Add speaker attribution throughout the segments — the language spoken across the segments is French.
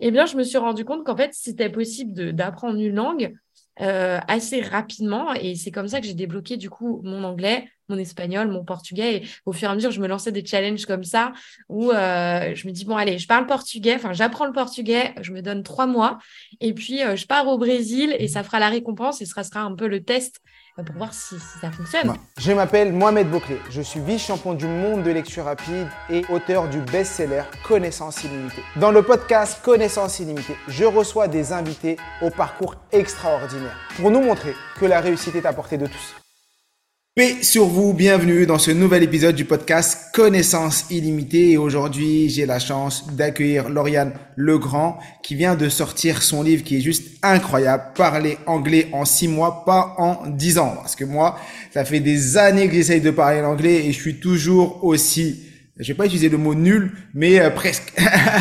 Speaker 1: eh bien, je me suis rendu compte qu'en fait, c'était possible d'apprendre une langue euh, assez rapidement. Et c'est comme ça que j'ai débloqué du coup mon anglais, mon espagnol, mon portugais. Et au fur et à mesure, je me lançais des challenges comme ça où euh, je me dis, bon, allez, je parle portugais, enfin, j'apprends le portugais, je me donne trois mois. Et puis, euh, je pars au Brésil et ça fera la récompense et ce sera un peu le test pour voir si, ça fonctionne.
Speaker 2: Je m'appelle Mohamed Bouclé, je suis vice-champion du monde de lecture rapide et auteur du best-seller Connaissance illimitée. Dans le podcast Connaissance illimitée, je reçois des invités au parcours extraordinaire pour nous montrer que la réussite est à portée de tous. Paix sur vous, bienvenue dans ce nouvel épisode du podcast Connaissance illimitée. Et aujourd'hui, j'ai la chance d'accueillir Lauriane Legrand qui vient de sortir son livre qui est juste incroyable. Parler anglais en six mois, pas en dix ans. Parce que moi, ça fait des années que j'essaye de parler l'anglais et je suis toujours aussi je vais pas utiliser le mot nul, mais euh, presque.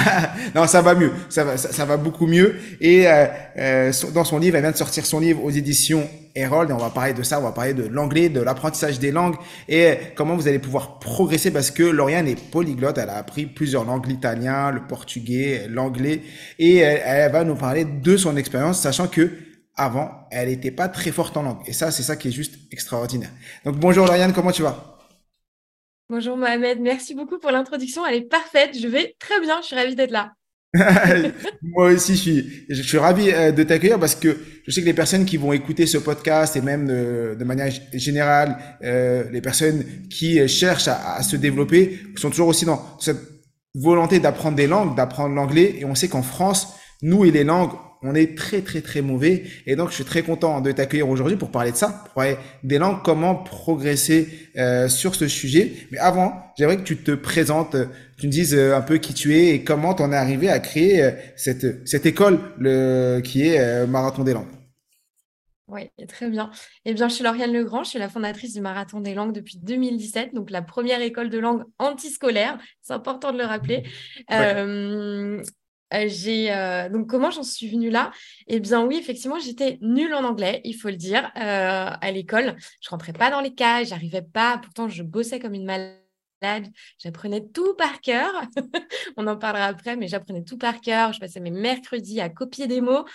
Speaker 2: non, ça va mieux, ça va, ça, va beaucoup mieux. Et euh, euh, dans son livre, elle vient de sortir son livre aux éditions Herold, et on va parler de ça, on va parler de l'anglais, de l'apprentissage des langues, et comment vous allez pouvoir progresser, parce que Lauriane est polyglotte, elle a appris plusieurs langues, l'italien, le portugais, l'anglais, et elle, elle, va nous parler de son expérience, sachant que avant, elle n'était pas très forte en langue. Et ça, c'est ça qui est juste extraordinaire. Donc bonjour Lauriane, comment tu vas?
Speaker 1: Bonjour Mohamed, merci beaucoup pour l'introduction. Elle est parfaite. Je vais très bien. Je suis ravie d'être là.
Speaker 2: Moi aussi, je suis, je suis ravi euh, de t'accueillir parce que je sais que les personnes qui vont écouter ce podcast et même de, manière générale, euh, les personnes qui cherchent à, se développer sont toujours aussi dans cette volonté d'apprendre des langues, d'apprendre l'anglais. Et on sait qu'en France, nous et les langues, on est très très très mauvais. Et donc je suis très content de t'accueillir aujourd'hui pour parler de ça, pour parler des langues, comment progresser euh, sur ce sujet. Mais avant, j'aimerais que tu te présentes, tu me dises euh, un peu qui tu es et comment tu en es arrivé à créer euh, cette, cette école le, qui est Marathon des langues.
Speaker 1: Oui, très bien. Eh bien, je suis Lauriane Legrand, je suis la fondatrice du Marathon des langues depuis 2017, donc la première école de langue antiscolaire, c'est important de le rappeler. Euh, j'ai euh, donc comment j'en suis venue là? Eh bien oui, effectivement, j'étais nulle en anglais, il faut le dire, euh, à l'école. Je rentrais pas dans les cases, j'arrivais pas. Pourtant, je bossais comme une malade. J'apprenais tout par cœur. On en parlera après, mais j'apprenais tout par cœur. Je passais mes mercredis à copier des mots,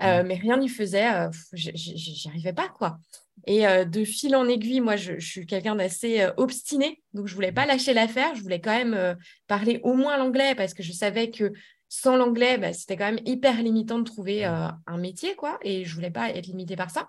Speaker 1: mais rien n'y faisait. J'y arrivais pas, quoi. Et de fil en aiguille, moi, je, je suis quelqu'un d'assez obstiné, donc je voulais pas lâcher l'affaire. Je voulais quand même parler au moins l'anglais parce que je savais que sans l'anglais, bah, c'était quand même hyper limitant de trouver euh, un métier, quoi. Et je voulais pas être limitée par ça.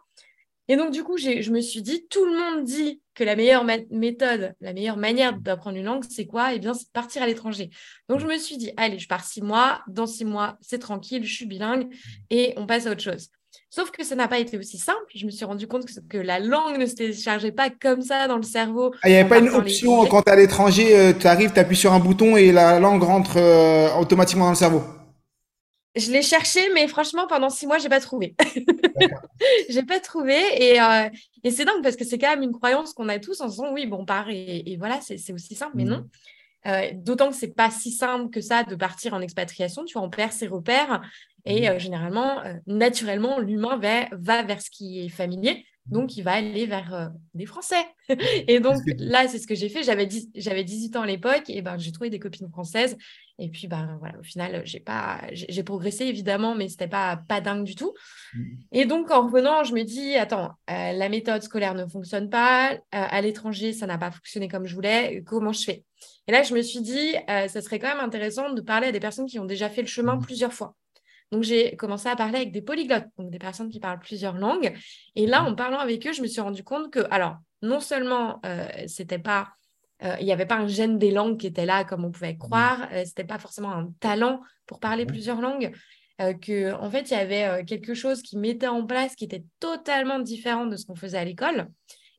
Speaker 1: Et donc, du coup, je me suis dit, tout le monde dit que la meilleure méthode, la meilleure manière d'apprendre une langue, c'est quoi? Eh bien, c'est partir à l'étranger. Donc, je me suis dit, allez, je pars six mois. Dans six mois, c'est tranquille, je suis bilingue et on passe à autre chose. Sauf que ça n'a pas été aussi simple. Je me suis rendu compte que, la langue ne se téléchargeait pas comme ça dans le cerveau.
Speaker 2: Ah, il n'y avait pas une option quand tu es à l'étranger, euh, tu arrives, tu appuies sur un bouton et la langue rentre euh, automatiquement dans le cerveau.
Speaker 1: Je l'ai cherché, mais franchement, pendant six mois, j'ai pas trouvé. j'ai pas trouvé. Euh, et, c'est dingue parce que c'est quand même une croyance qu'on a tous en se disant oui, bon, on part et, voilà, c'est aussi simple. Mais non. Mmh. D'autant que c'est pas si simple que ça de partir en expatriation. Tu vois, on perd ses repères. Et mmh. euh, généralement, euh, naturellement, l'humain va, va, vers ce qui est familier. Donc, il va aller vers euh, des Français. et donc, là, c'est ce que j'ai fait. J'avais, j'avais 18 ans à l'époque et ben, j'ai trouvé des copines françaises. Et puis, ben, voilà, au final, j'ai, pas, j'ai, progressé évidemment, mais ce n'était pas, pas dingue du tout. Mmh. Et donc, en revenant, je me dis, attends, la méthode scolaire ne fonctionne pas. à l'étranger, ça n'a pas fonctionné comme je voulais. Comment je fais? Et là, je me suis dit, ça serait quand même intéressant de parler à des personnes qui ont déjà fait le chemin mmh. plusieurs fois. Donc, j'ai commencé à parler avec des polyglottes, donc des personnes qui parlent plusieurs langues. Et là, mmh. en parlant avec eux, je me suis rendu compte que, alors, non seulement euh, c'était pas, euh, il n'y avait pas un gène des langues qui était là comme on pouvait croire, mmh. euh, c'était pas forcément un talent pour parler mmh. plusieurs langues, que en fait, il y avait quelque chose qui mettait en place qui était totalement différent de ce qu'on faisait à l'école.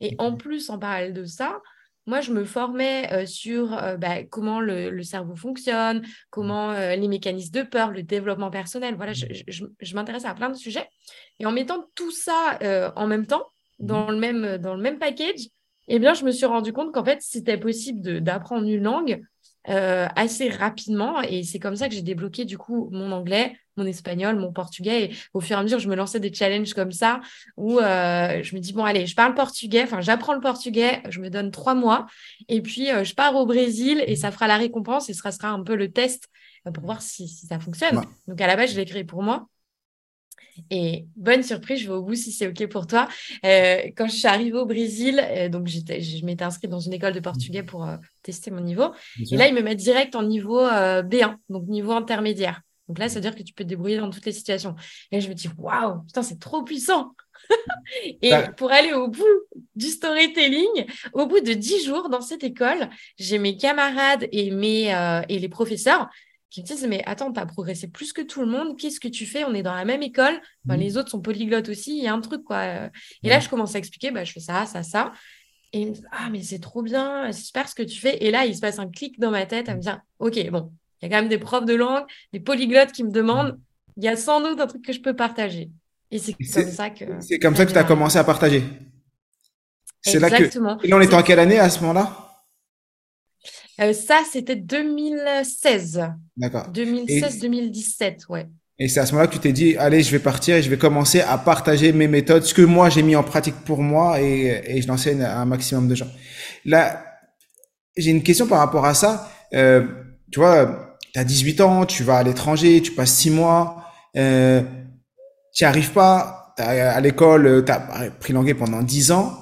Speaker 1: Et en plus, en parallèle de ça, moi, je me formais euh, sur euh, bah, comment le, cerveau fonctionne, comment euh, les mécanismes de peur, le développement personnel. Voilà, je, je, m'intéressais à plein de sujets. Et en mettant tout ça en même temps, dans le même, dans le même package, eh bien, je me suis rendu compte qu'en fait, c'était possible d'apprendre une langue assez rapidement. Et c'est comme ça que j'ai débloqué du coup mon anglais, mon espagnol, mon portugais. Et au fur et à mesure, je me lançais des challenges comme ça où euh, je me dis, bon, allez, je parle portugais, enfin, j'apprends le portugais, je me donne trois mois. Et puis, euh, je pars au Brésil et ça fera la récompense et ce sera, un peu le test pour voir si, ça fonctionne. Donc, à la base, je l'ai créé pour moi. Et bonne surprise, je vais au bout si c'est OK pour toi. Euh, quand je suis arrivée au Brésil, euh, donc je m'étais inscrite dans une école de portugais pour euh, tester mon niveau. Et là, ils me mettent direct en niveau B1, donc niveau intermédiaire. Donc là, ça veut dire que tu peux te débrouiller dans toutes les situations. Et je me dis, waouh, putain, c'est trop puissant. et pour aller au bout du storytelling, au bout de dix jours dans cette école, j'ai mes camarades et, mes, et les professeurs qui me disent Mais attends, tu as progressé plus que tout le monde, qu'est-ce que tu fais? On est dans la même école, mmh. les autres sont polyglottes aussi, il y a un truc quoi. Et là, je commence à expliquer bah, Je fais ça, ça, ça. Et ils me disent Ah, mais c'est trop bien, c'est super ce que tu fais. Et là, il se passe un clic dans ma tête à me dire Ok, bon, il y a quand même des profs de langue, des polyglottes qui me demandent il y a sans doute un truc que je peux partager. Et c'est comme ça que.
Speaker 2: C'est comme ça que tu as commencé à partager. C'est là que. Et là, on était en quelle année à ce moment-là?
Speaker 1: Euh, ça, c'était 2016.
Speaker 2: D'accord.
Speaker 1: 2016-2017, ouais.
Speaker 2: Et c'est à ce moment-là que tu t'es dit, allez, je vais partir et je vais commencer à partager mes méthodes, ce que moi j'ai mis en pratique pour moi et, et je l'enseigne à un maximum de gens. Là, j'ai une question par rapport à ça. Euh, tu vois, tu as 18 ans, tu vas à l'étranger, tu passes 6 mois, euh, tu n'y arrives pas, à l'école, tu as pris l'anglais pendant 10 ans.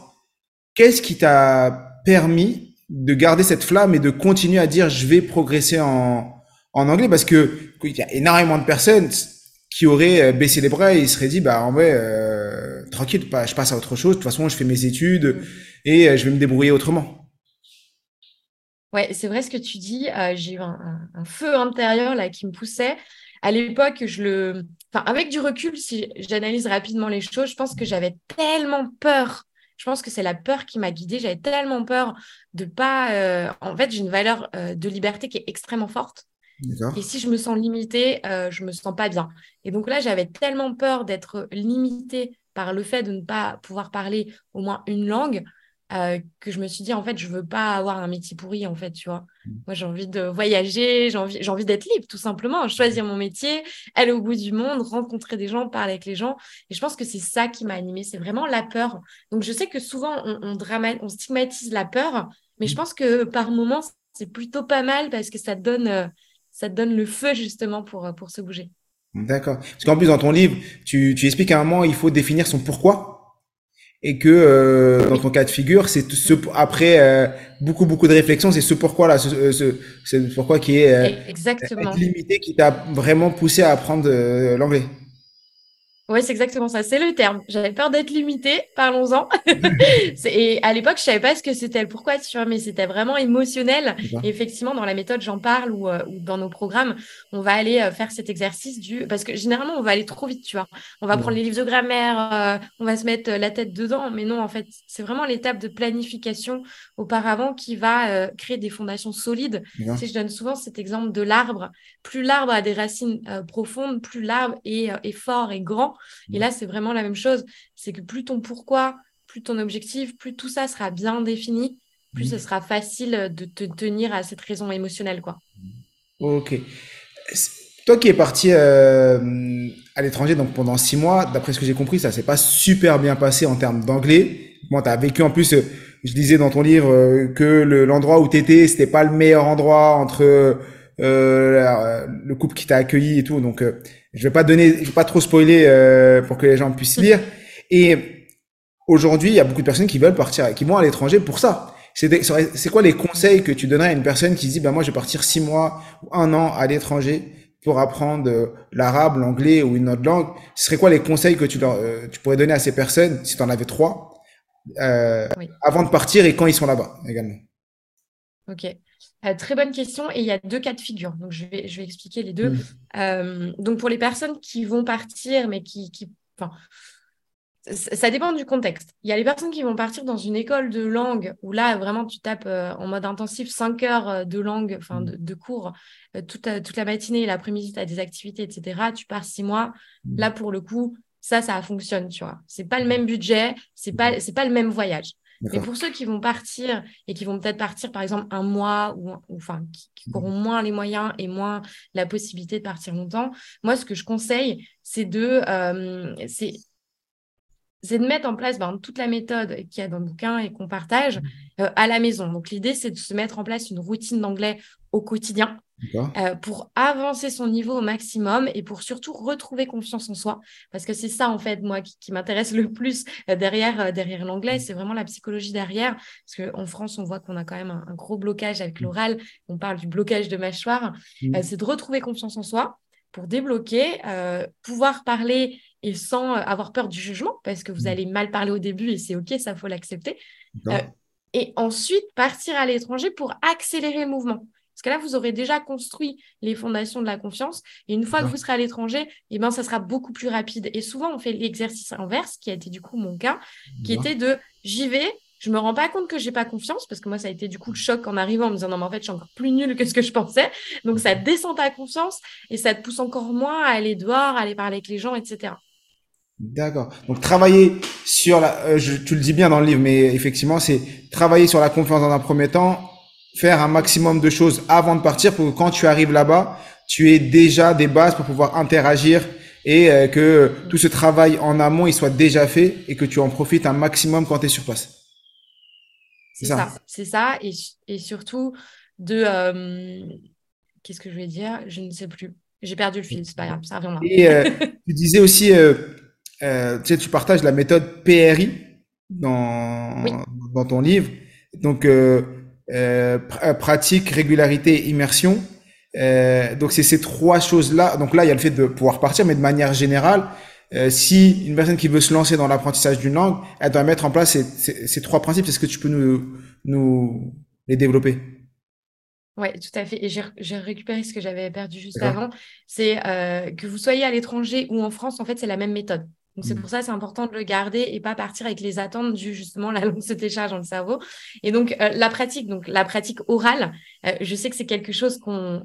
Speaker 2: Qu'est-ce qui t'a permis de garder cette flamme et de continuer à dire je vais progresser en, en anglais. Parce que il y a énormément de personnes qui auraient euh, baissé les bras et ils seraient dit bah en vrai euh, tranquille je passe à autre chose. De toute façon je fais mes études et euh, je vais me débrouiller autrement.
Speaker 1: Ouais c'est vrai ce que tu dis. J'ai eu un, un, feu intérieur là qui me poussait. À l'époque je le enfin avec du recul si j'analyse rapidement les choses je pense que j'avais tellement peur je pense que c'est la peur qui m'a guidée. J'avais tellement peur de pas. Euh, en fait, j'ai une valeur euh, de liberté qui est extrêmement forte. Et si je me sens limitée, euh, je me sens pas bien. Et donc là, j'avais tellement peur d'être limitée par le fait de ne pas pouvoir parler au moins une langue euh, que je me suis dit, en fait, je veux pas avoir un métier pourri, en fait, tu vois. Mm. Moi, j'ai envie de voyager, j'ai envie, j'ai envie d'être libre, tout simplement, choisir mon métier, aller au bout du monde, rencontrer des gens, parler avec les gens. Et je pense que c'est ça qui m'a animée, c'est vraiment la peur. Donc, je sais que souvent, on, on, on stigmatise la peur, mais je mm. pense que par moments, c'est plutôt pas mal parce que ça te donne, euh, ça donne le feu, justement, pour, pour se bouger.
Speaker 2: D'accord. Parce qu'en plus, dans ton livre, tu, tu expliques à un moment, il faut définir son pourquoi et que euh, dans ton cas de figure, c'est ce après euh, beaucoup beaucoup de réflexions, c'est ce pourquoi là, ce, ce, ce pourquoi qui est euh,
Speaker 1: Exactement.
Speaker 2: limité qui t'a vraiment poussé à apprendre l'anglais.
Speaker 1: Oui, c'est exactement ça. C'est le terme. J'avais peur d'être limitée. Parlons-en. et à l'époque, je savais pas ce que c'était le pourquoi, tu vois, mais c'était vraiment émotionnel. Et effectivement, dans la méthode, j'en parle ou, euh, ou, dans nos programmes, on va aller euh, faire cet exercice du, parce que généralement, on va aller trop vite, tu vois. On va prendre les livres de grammaire, euh, on va se mettre la tête dedans. Mais non, en fait, c'est vraiment l'étape de planification auparavant qui va créer des fondations solides. Si je donne souvent cet exemple de l'arbre. Plus l'arbre a des racines profondes, plus l'arbre est, est fort et grand et là, c'est vraiment la même chose. C'est que plus ton pourquoi, plus ton objectif, plus tout ça sera bien défini, plus ce sera facile de te tenir à cette raison émotionnelle. Quoi.
Speaker 2: Ok. Toi qui es parti euh, à l'étranger donc pendant six mois, d'après ce que j'ai compris, ça s'est pas super bien passé en termes d'anglais. Bon, tu as vécu en plus, je disais dans ton livre euh, que l'endroit où tu étais, c'était pas le meilleur endroit entre euh, le couple qui t'a accueilli et tout. Donc, je vais pas donner, je vais pas trop spoiler euh, pour que les gens puissent lire. Et aujourd'hui, il y a beaucoup de personnes qui veulent partir, qui vont à l'étranger pour ça. C'est quoi les conseils que tu donnerais à une personne qui se dit, bah moi, je vais partir six mois ou un an à l'étranger pour apprendre euh, l'arabe, l'anglais ou une autre langue? Ce serait quoi les conseils que tu leur, euh, tu pourrais donner à ces personnes si tu en avais trois euh, avant de partir et quand ils sont là-bas également?
Speaker 1: Ok. Euh, très bonne question. Et il y a deux cas de figure. Donc, je vais, je vais expliquer les deux. Euh, donc, pour les personnes qui vont partir, mais qui. qui enfin, ça dépend du contexte. Il y a les personnes qui vont partir dans une école de langue où là, vraiment, tu tapes euh, en mode intensif 5 heures de langue, enfin, de, cours toute, toute la matinée et l'après-midi, tu as des activités, etc. Tu pars six mois. Là, pour le coup, ça, ça fonctionne, tu vois. C'est pas le même budget, c'est pas, c'est pas le même voyage. Mais pour ceux qui vont partir et qui vont peut-être partir, par exemple, un mois ou, enfin, qui, auront moins les moyens et moins la possibilité de partir longtemps, moi, ce que je conseille, c'est de, euh, c'est c'est de mettre en place ben, toute la méthode qu'il y a dans le bouquin et qu'on partage euh, à la maison. Donc, l'idée, c'est de se mettre en place une routine d'anglais au quotidien euh, pour avancer son niveau au maximum et pour surtout retrouver confiance en soi. Parce que c'est ça, en fait, moi, qui, m'intéresse le plus euh, derrière, derrière l'anglais. C'est vraiment la psychologie derrière. Parce qu'en France, on voit qu'on a quand même un, gros blocage avec l'oral. On parle du blocage de mâchoire. c'est de retrouver confiance en soi pour débloquer, pouvoir parler et sans euh, avoir peur du jugement, parce que vous mm. allez mal parler au début et c'est OK, ça faut l'accepter. Euh, et ensuite, partir à l'étranger pour accélérer le mouvement. Parce que là, vous aurez déjà construit les fondations de la confiance. Et une fois que vous serez à l'étranger, eh ben, ça sera beaucoup plus rapide. Et souvent, on fait l'exercice inverse, qui a été du coup mon cas, qui était de j'y vais, je me rends pas compte que j'ai pas confiance parce que moi ça a été du coup le choc en arrivant en me disant non mais en fait je suis encore plus nulle que ce que je pensais donc ça descend ta confiance et ça te pousse encore moins à aller dehors à aller parler avec les gens etc
Speaker 2: D'accord. Donc travailler sur la, euh, je, tu le dis bien dans le livre, mais effectivement, c'est travailler sur la confiance dans un premier temps, faire un maximum de choses avant de partir pour que quand tu arrives là-bas, tu aies déjà des bases pour pouvoir interagir et euh, que tout ce travail en amont il soit déjà fait et que tu en profites un maximum quand tu es sur place.
Speaker 1: C'est ça. C'est ça. Et, et, surtout de euh, qu'est-ce que je vais dire? Je ne sais plus. J'ai perdu le fil, c'est pas grave, ça reviendra.
Speaker 2: Et tu disais aussi euh, tu sais, tu partages la méthode PRI dans, dans ton livre. Donc, euh, euh, euh, pratique, régularité, immersion. Euh, donc, c'est ces trois choses-là. Donc là, il y a le fait de pouvoir partir, mais de manière générale, euh, si une personne qui veut se lancer dans l'apprentissage d'une langue, elle doit mettre en place ces, ces, ces trois principes. Est-ce que tu peux nous, nous les développer?
Speaker 1: Oui, tout à fait. Et j'ai récupéré ce que j'avais perdu juste avant. C'est euh, que vous soyez à l'étranger ou en France, en fait, c'est la même méthode. Donc, c'est mm. pour ça c'est important de le garder et pas partir avec les attentes du justement la langue se décharge dans le cerveau. Et donc, euh, la pratique, donc la pratique orale, euh, je sais que c'est quelque chose qu'on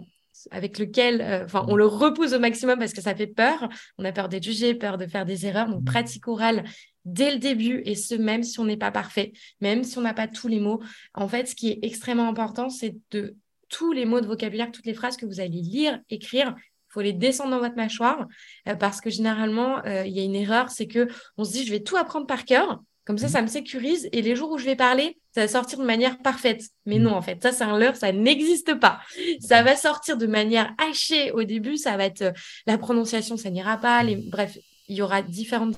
Speaker 1: avec lequel euh, enfin on le repousse au maximum parce que ça fait peur. On a peur d'être jugé, peur de faire des erreurs. Donc, mm. pratique orale dès le début et ce même si on n'est pas parfait, même si on n'a pas tous les mots. En fait, ce qui est extrêmement important, c'est de tous les mots de vocabulaire, toutes les phrases que vous allez lire, écrire, faut les descendre dans votre mâchoire euh, parce que généralement, euh, il y a une erreur, c'est que on se dit, je vais tout apprendre par cœur. Comme ça, mmh. ça me sécurise et les jours où je vais parler, ça va sortir de manière parfaite. Mais mmh. non, en fait, ça, c'est un leurre, ça n'existe pas. Ça va sortir de manière hachée au début, ça va être euh, la prononciation, ça n'ira pas. Les... Bref, il y aura différentes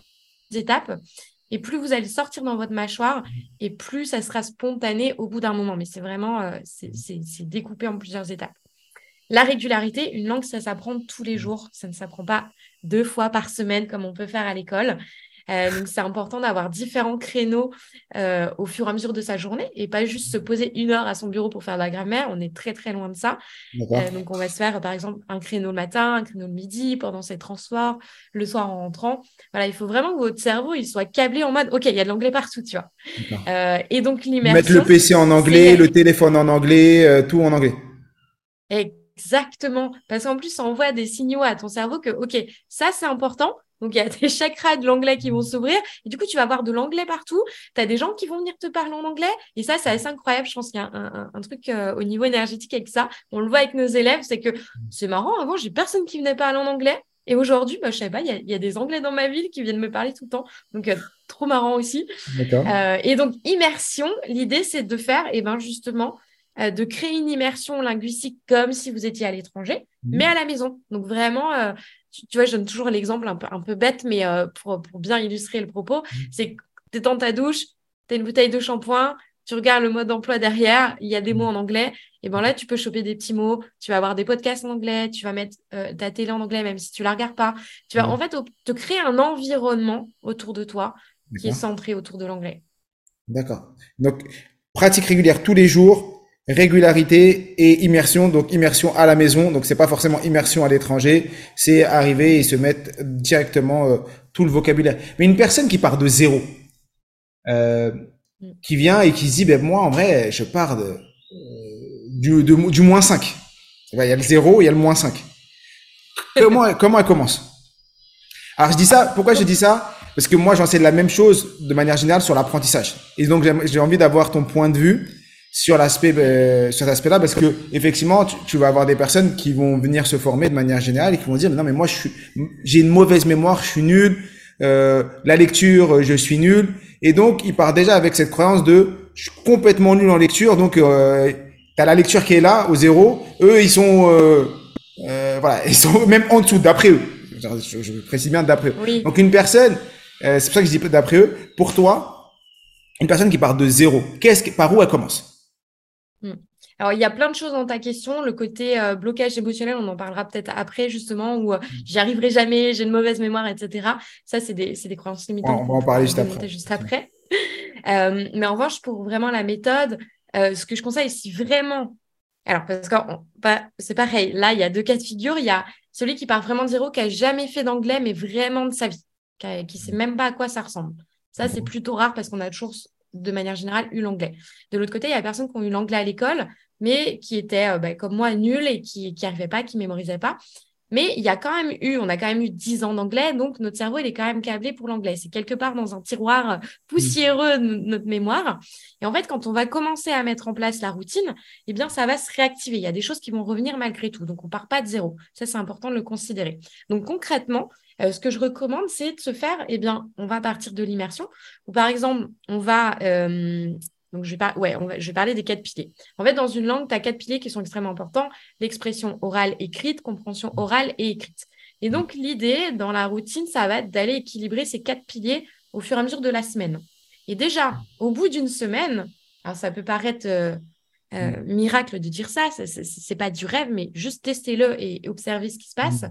Speaker 1: étapes. Et plus vous allez sortir dans votre mâchoire, et plus ça sera spontané au bout d'un moment. Mais c'est vraiment, c'est découpé en plusieurs étapes. La régularité, une langue, ça s'apprend tous les jours. Ça ne s'apprend pas deux fois par semaine comme on peut faire à l'école. Euh, donc, c'est important d'avoir différents créneaux euh, au fur et à mesure de sa journée et pas juste se poser une heure à son bureau pour faire de la grammaire. On est très, très loin de ça. Euh, donc, on va se faire, par exemple, un créneau le matin, un créneau le midi, pendant ses transports, le soir en rentrant. Voilà, il faut vraiment que votre cerveau il soit câblé en mode OK, il y a de l'anglais partout, tu vois. et donc, l'immersion.
Speaker 2: Mettre le PC en anglais, le téléphone en anglais, tout en anglais.
Speaker 1: Exactement. Parce qu'en plus, ça envoie des signaux à ton cerveau que, OK, ça, c'est important. Donc, il y a des chakras de l'anglais qui vont s'ouvrir. Et du coup, tu vas avoir de l'anglais partout. Tu as des gens qui vont venir te parler en anglais. Et ça, c'est assez incroyable. Je pense qu'il y a un, truc euh, au niveau énergétique avec ça. On le voit avec nos élèves. C'est que c'est marrant. Avant, j'ai personne qui venait parler en anglais. Et aujourd'hui, bah, je sais pas, il y, a des Anglais dans ma ville qui viennent me parler tout le temps. Donc, euh, trop marrant aussi. Euh, et donc, immersion, l'idée, c'est de faire, et eh ben, justement, euh, de créer une immersion linguistique comme si vous étiez à l'étranger, mmh. mais à la maison. Donc vraiment, euh, tu, vois, je donne toujours l'exemple un peu, un peu bête, mais euh, pour, bien illustrer le propos, mmh. c'est que tu es dans ta douche, tu as une bouteille de shampoing, tu regardes le mode d'emploi derrière, il y a des mots mmh. en anglais, et ben là, tu peux choper des petits mots, tu vas avoir des podcasts en anglais, tu vas mettre ta télé en anglais, même si tu la regardes pas. Tu vas en fait te créer un environnement autour de toi qui est centré autour de l'anglais.
Speaker 2: D'accord. Donc, pratique régulière tous les jours, régularité et immersion. Donc immersion à la maison, donc c'est pas forcément immersion à l'étranger, c'est arriver et se mettre directement euh, tout le vocabulaire. Mais une personne qui part de zéro, euh, qui vient et qui se dit, ben moi en vrai, je pars de, du, du moins 5. Il y a le zéro, il y a le moins 5. Comment, comment elle commence? Alors je dis ça, pourquoi je dis ça? Parce que moi j'enseigne la même chose de manière générale sur l'apprentissage. Et donc j'ai envie d'avoir ton point de vue sur l'aspect euh, sur cet aspect-là parce que effectivement tu, vas avoir des personnes qui vont venir se former de manière générale et qui vont dire mais non mais moi je suis j'ai une mauvaise mémoire je suis nul euh, la lecture, je suis nul. Et donc, il part déjà avec cette croyance de je suis complètement nul en lecture. Donc, euh, tu as la lecture qui est là, au zéro. Eux, ils sont, euh, euh, voilà, ils sont même en dessous, d'après eux. Je, je, précise bien d'après eux. Donc, une personne, euh, c'est pour ça que je dis d'après eux, pour toi, une personne qui part de zéro, qu'est-ce que, par où elle commence?
Speaker 1: Alors, il y a plein de choses dans ta question. Le côté euh, blocage émotionnel, on en parlera peut-être après, justement, où euh, hmm. j'y arriverai jamais, j'ai une mauvaise mémoire, etc. Ça, c'est des, des, croyances limitantes.
Speaker 2: On va en parler juste après.
Speaker 1: Juste après. euh, mais en revanche, pour vraiment la méthode, ce que je conseille, si vraiment. Alors, parce que c'est pareil, là, il y a deux cas de figure. Il y a celui qui part vraiment de zéro, qui a jamais fait d'anglais, mais vraiment de sa vie, qui ne sait même pas à quoi ça ressemble. Ça, c'est plutôt rare parce qu'on a toujours, de manière générale, eu l'anglais. De l'autre côté, il y a des personnes qui ont eu l'anglais à l'école, mais qui étaient, euh, bah, comme moi, nuls et qui n'y arrivaient pas, qui ne mémorisaient pas. Mais il y a quand même eu, on a quand même eu 10 ans d'anglais, donc notre cerveau, il est quand même câblé pour l'anglais. C'est quelque part dans un tiroir euh, poussiéreux de notre mémoire. Et en fait, quand on va commencer à mettre en place la routine, eh bien, ça va se réactiver. Il y a des choses qui vont revenir malgré tout. Donc, on part pas de zéro. Ça, c'est important de le considérer. Donc, concrètement, euh, ce que je recommande, c'est de se faire, eh bien, on va partir de l'immersion. Ou par exemple, on va euh, donc, je vais, ouais, je vais parler des quatre piliers. En fait, dans une langue, tu as quatre piliers qui sont extrêmement importants l'expression orale écrite, compréhension orale et écrite. Et donc, l'idée dans la routine, ça va être d'aller équilibrer ces quatre piliers au fur et à mesure de la semaine. Et déjà, au bout d'une semaine, alors ça peut paraître euh, euh, miracle de dire ça, ce n'est pas du rêve, mais juste testez-le et, observez ce qui se passe.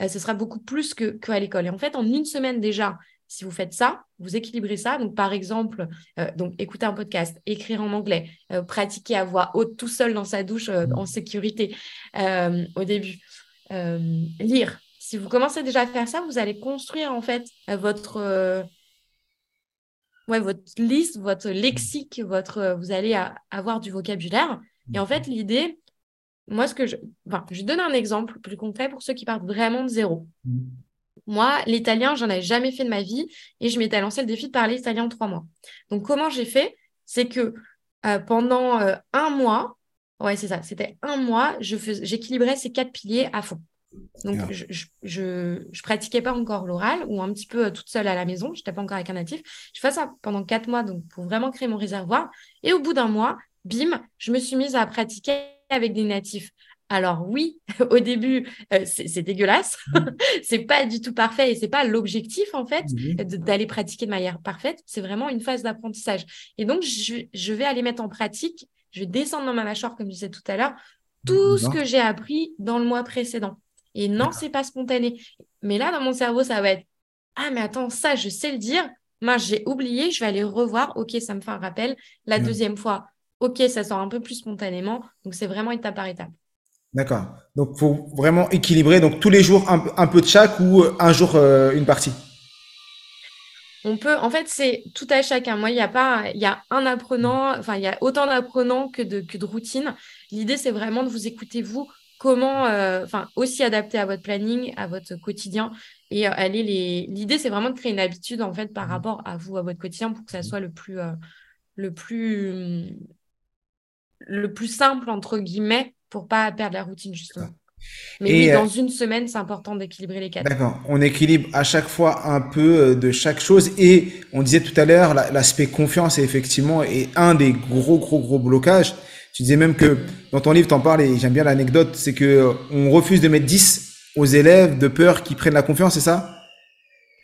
Speaker 1: Euh, ce sera beaucoup plus qu'à l'école. Et en fait, en une semaine déjà, si vous faites ça, vous équilibrez ça. Donc, par exemple, euh, donc écouter un podcast, écrire en anglais, euh, pratiquer à voix haute tout seul dans sa douche euh, en sécurité au début, lire. Si vous commencez déjà à faire ça, vous allez construire en fait votre ouais, votre liste, votre lexique, votre vous allez avoir du vocabulaire. Et en fait, l'idée, moi, ce que je, enfin, je donne un exemple plus concret pour ceux qui partent vraiment de zéro. Moi, l'italien, j'en avais jamais fait de ma vie et je m'étais lancé le défi de parler italien en trois mois. Donc, comment j'ai fait? C'est que euh, pendant euh, un mois, ouais, c'est ça, c'était un mois, j'équilibrais ces quatre piliers à fond. Donc, je, je, pratiquais pas encore l'oral ou un petit peu euh, toute seule à la maison. Je n'étais pas encore avec un natif. Je fais ça pendant quatre mois donc pour vraiment créer mon réservoir. Et au bout d'un mois, bim, je me suis mise à pratiquer avec des natifs. Alors oui, au début, euh, c'est dégueulasse, mmh. c'est pas du tout parfait et c'est pas l'objectif en fait mmh. d'aller pratiquer de manière parfaite. C'est vraiment une phase d'apprentissage. Et donc je, vais aller mettre en pratique, je vais descendre dans ma mâchoire comme je disais tout à l'heure, tout ce que j'ai appris dans le mois précédent. Et non, c'est pas spontané. Mais là, dans mon cerveau, ça va être ah mais attends, ça je sais le dire. Moi, j'ai oublié, je vais aller revoir. Ok, ça me fait un rappel. La deuxième fois, ok, ça sort un peu plus spontanément. Donc c'est vraiment étape par étape.
Speaker 2: D'accord. Donc, faut vraiment équilibrer. Donc, tous les jours, un, peu de chaque ou euh, un jour, euh, une partie?
Speaker 1: On peut, en fait, c'est tout à chacun. Moi, il y a pas, il y a un apprenant, enfin, il y a autant d'apprenants que de, que de routines. L'idée, c'est vraiment de vous écouter, vous, comment, euh, enfin, aussi adapter à votre planning, à votre quotidien. Et aller les. L'idée, c'est vraiment de créer une habitude, en fait, par mmh. rapport à vous, à votre quotidien, pour que ça mmh. soit le plus, le plus, le plus simple, entre guillemets, pour pas perdre la routine, justement. Mais oui, dans euh, une semaine, c'est important d'équilibrer les quatre.
Speaker 2: D'accord. On équilibre à chaque fois un peu euh, de chaque chose. Et on disait tout à l'heure, l'aspect confiance est effectivement est un des gros, gros, gros blocages. Tu disais même que dans ton livre, tu en parles et j'aime bien l'anecdote, c'est que euh, on refuse de mettre 10 aux élèves de peur qu'ils prennent la confiance, c'est ça?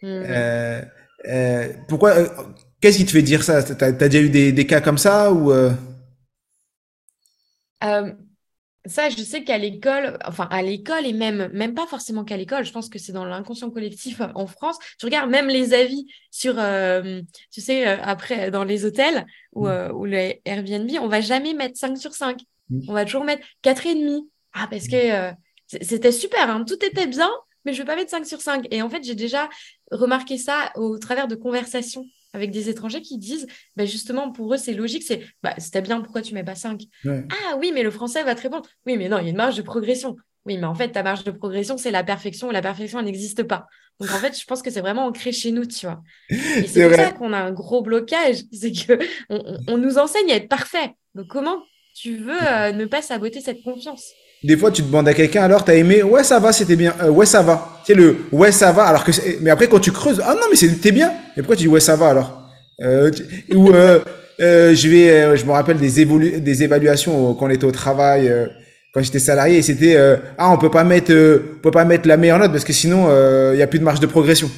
Speaker 2: Mmh. euh, euh, Pourquoi Qu'est-ce qui te fait dire ça? T'as as déjà eu des, des, cas comme ça ou
Speaker 1: ça, je sais qu'à l'école, enfin à l'école et même, même pas forcément qu'à l'école, je pense que c'est dans l'inconscient collectif en France. Tu regardes même les avis sur, euh, tu sais, euh, après dans les hôtels ou, mmh. euh, ou les Airbnb, on va jamais mettre 5 sur 5. Mmh. On va toujours mettre 4,5. Ah, parce mmh. que c'était super, hein. tout était bien, mais je ne vais pas mettre 5 sur 5. Et en fait, j'ai déjà remarqué ça au travers de conversations avec des étrangers qui disent, bah justement, pour eux, c'est logique, c'est, bah, c'était bien, pourquoi tu mets pas 5 Ah oui, mais le français va te répondre, oui, mais non, il y a une marge de progression. Oui, mais en fait, ta marge de progression, c'est la perfection, et la perfection, elle n'existe pas. Donc, en fait, je pense que c'est vraiment ancré chez nous, tu vois. Et c'est pour ça qu'on a un gros blocage, c'est que on, nous enseigne à être parfait. Donc, comment tu veux euh, ne pas saboter cette confiance?
Speaker 2: Des fois, tu demandes à quelqu'un, alors, t'as aimé, ouais, ça va, c'était bien, euh, ouais, ça va. Tu sais, le ouais, ça va, alors que, mais après, quand tu creuses, ah non, mais c'était bien. Et pourquoi tu dis ouais, ça va alors? Euh, Ou, euh, euh, je vais, euh, je me rappelle des, évolu des évaluations quand on était au travail, quand j'étais salarié, et c'était, ah, on peut pas mettre, on peut pas mettre la meilleure note parce que sinon, il y a plus de marge de progression.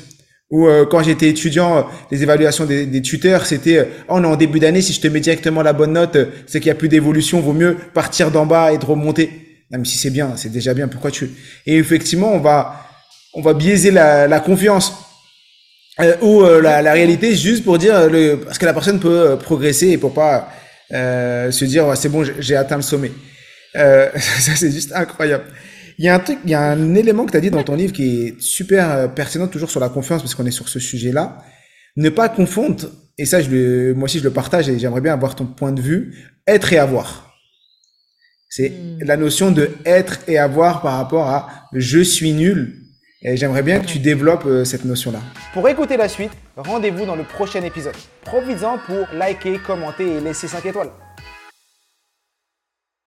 Speaker 2: Ou quand j'étais étudiant, les évaluations des, des tuteurs, c'était oh, on est en début d'année, si je te mets directement la bonne note, c'est qu'il y a plus d'évolution, vaut mieux partir d'en bas et de remonter. Même si c'est bien, c'est déjà bien. Pourquoi tu Et effectivement, on va on va biaiser la, la confiance euh, ou euh, la, la, réalité juste pour dire le parce que la personne peut euh, progresser et pour pas euh, se dire c'est bon j'ai atteint le sommet. ça c'est juste incroyable. Il y a un truc, il y a un élément que tu as dit dans ton livre qui est super pertinent toujours sur la confiance parce qu'on est sur ce sujet-là. Ne pas confondre et ça je le, moi aussi je le partage et j'aimerais bien avoir ton point de vue être et avoir. C'est hmm. la notion de être et avoir par rapport à je suis nul. Et j'aimerais bien que tu développes euh, cette notion-là.
Speaker 3: Pour écouter la suite, rendez-vous dans le prochain épisode. Profites-en pour liker, commenter et laisser 5 étoiles.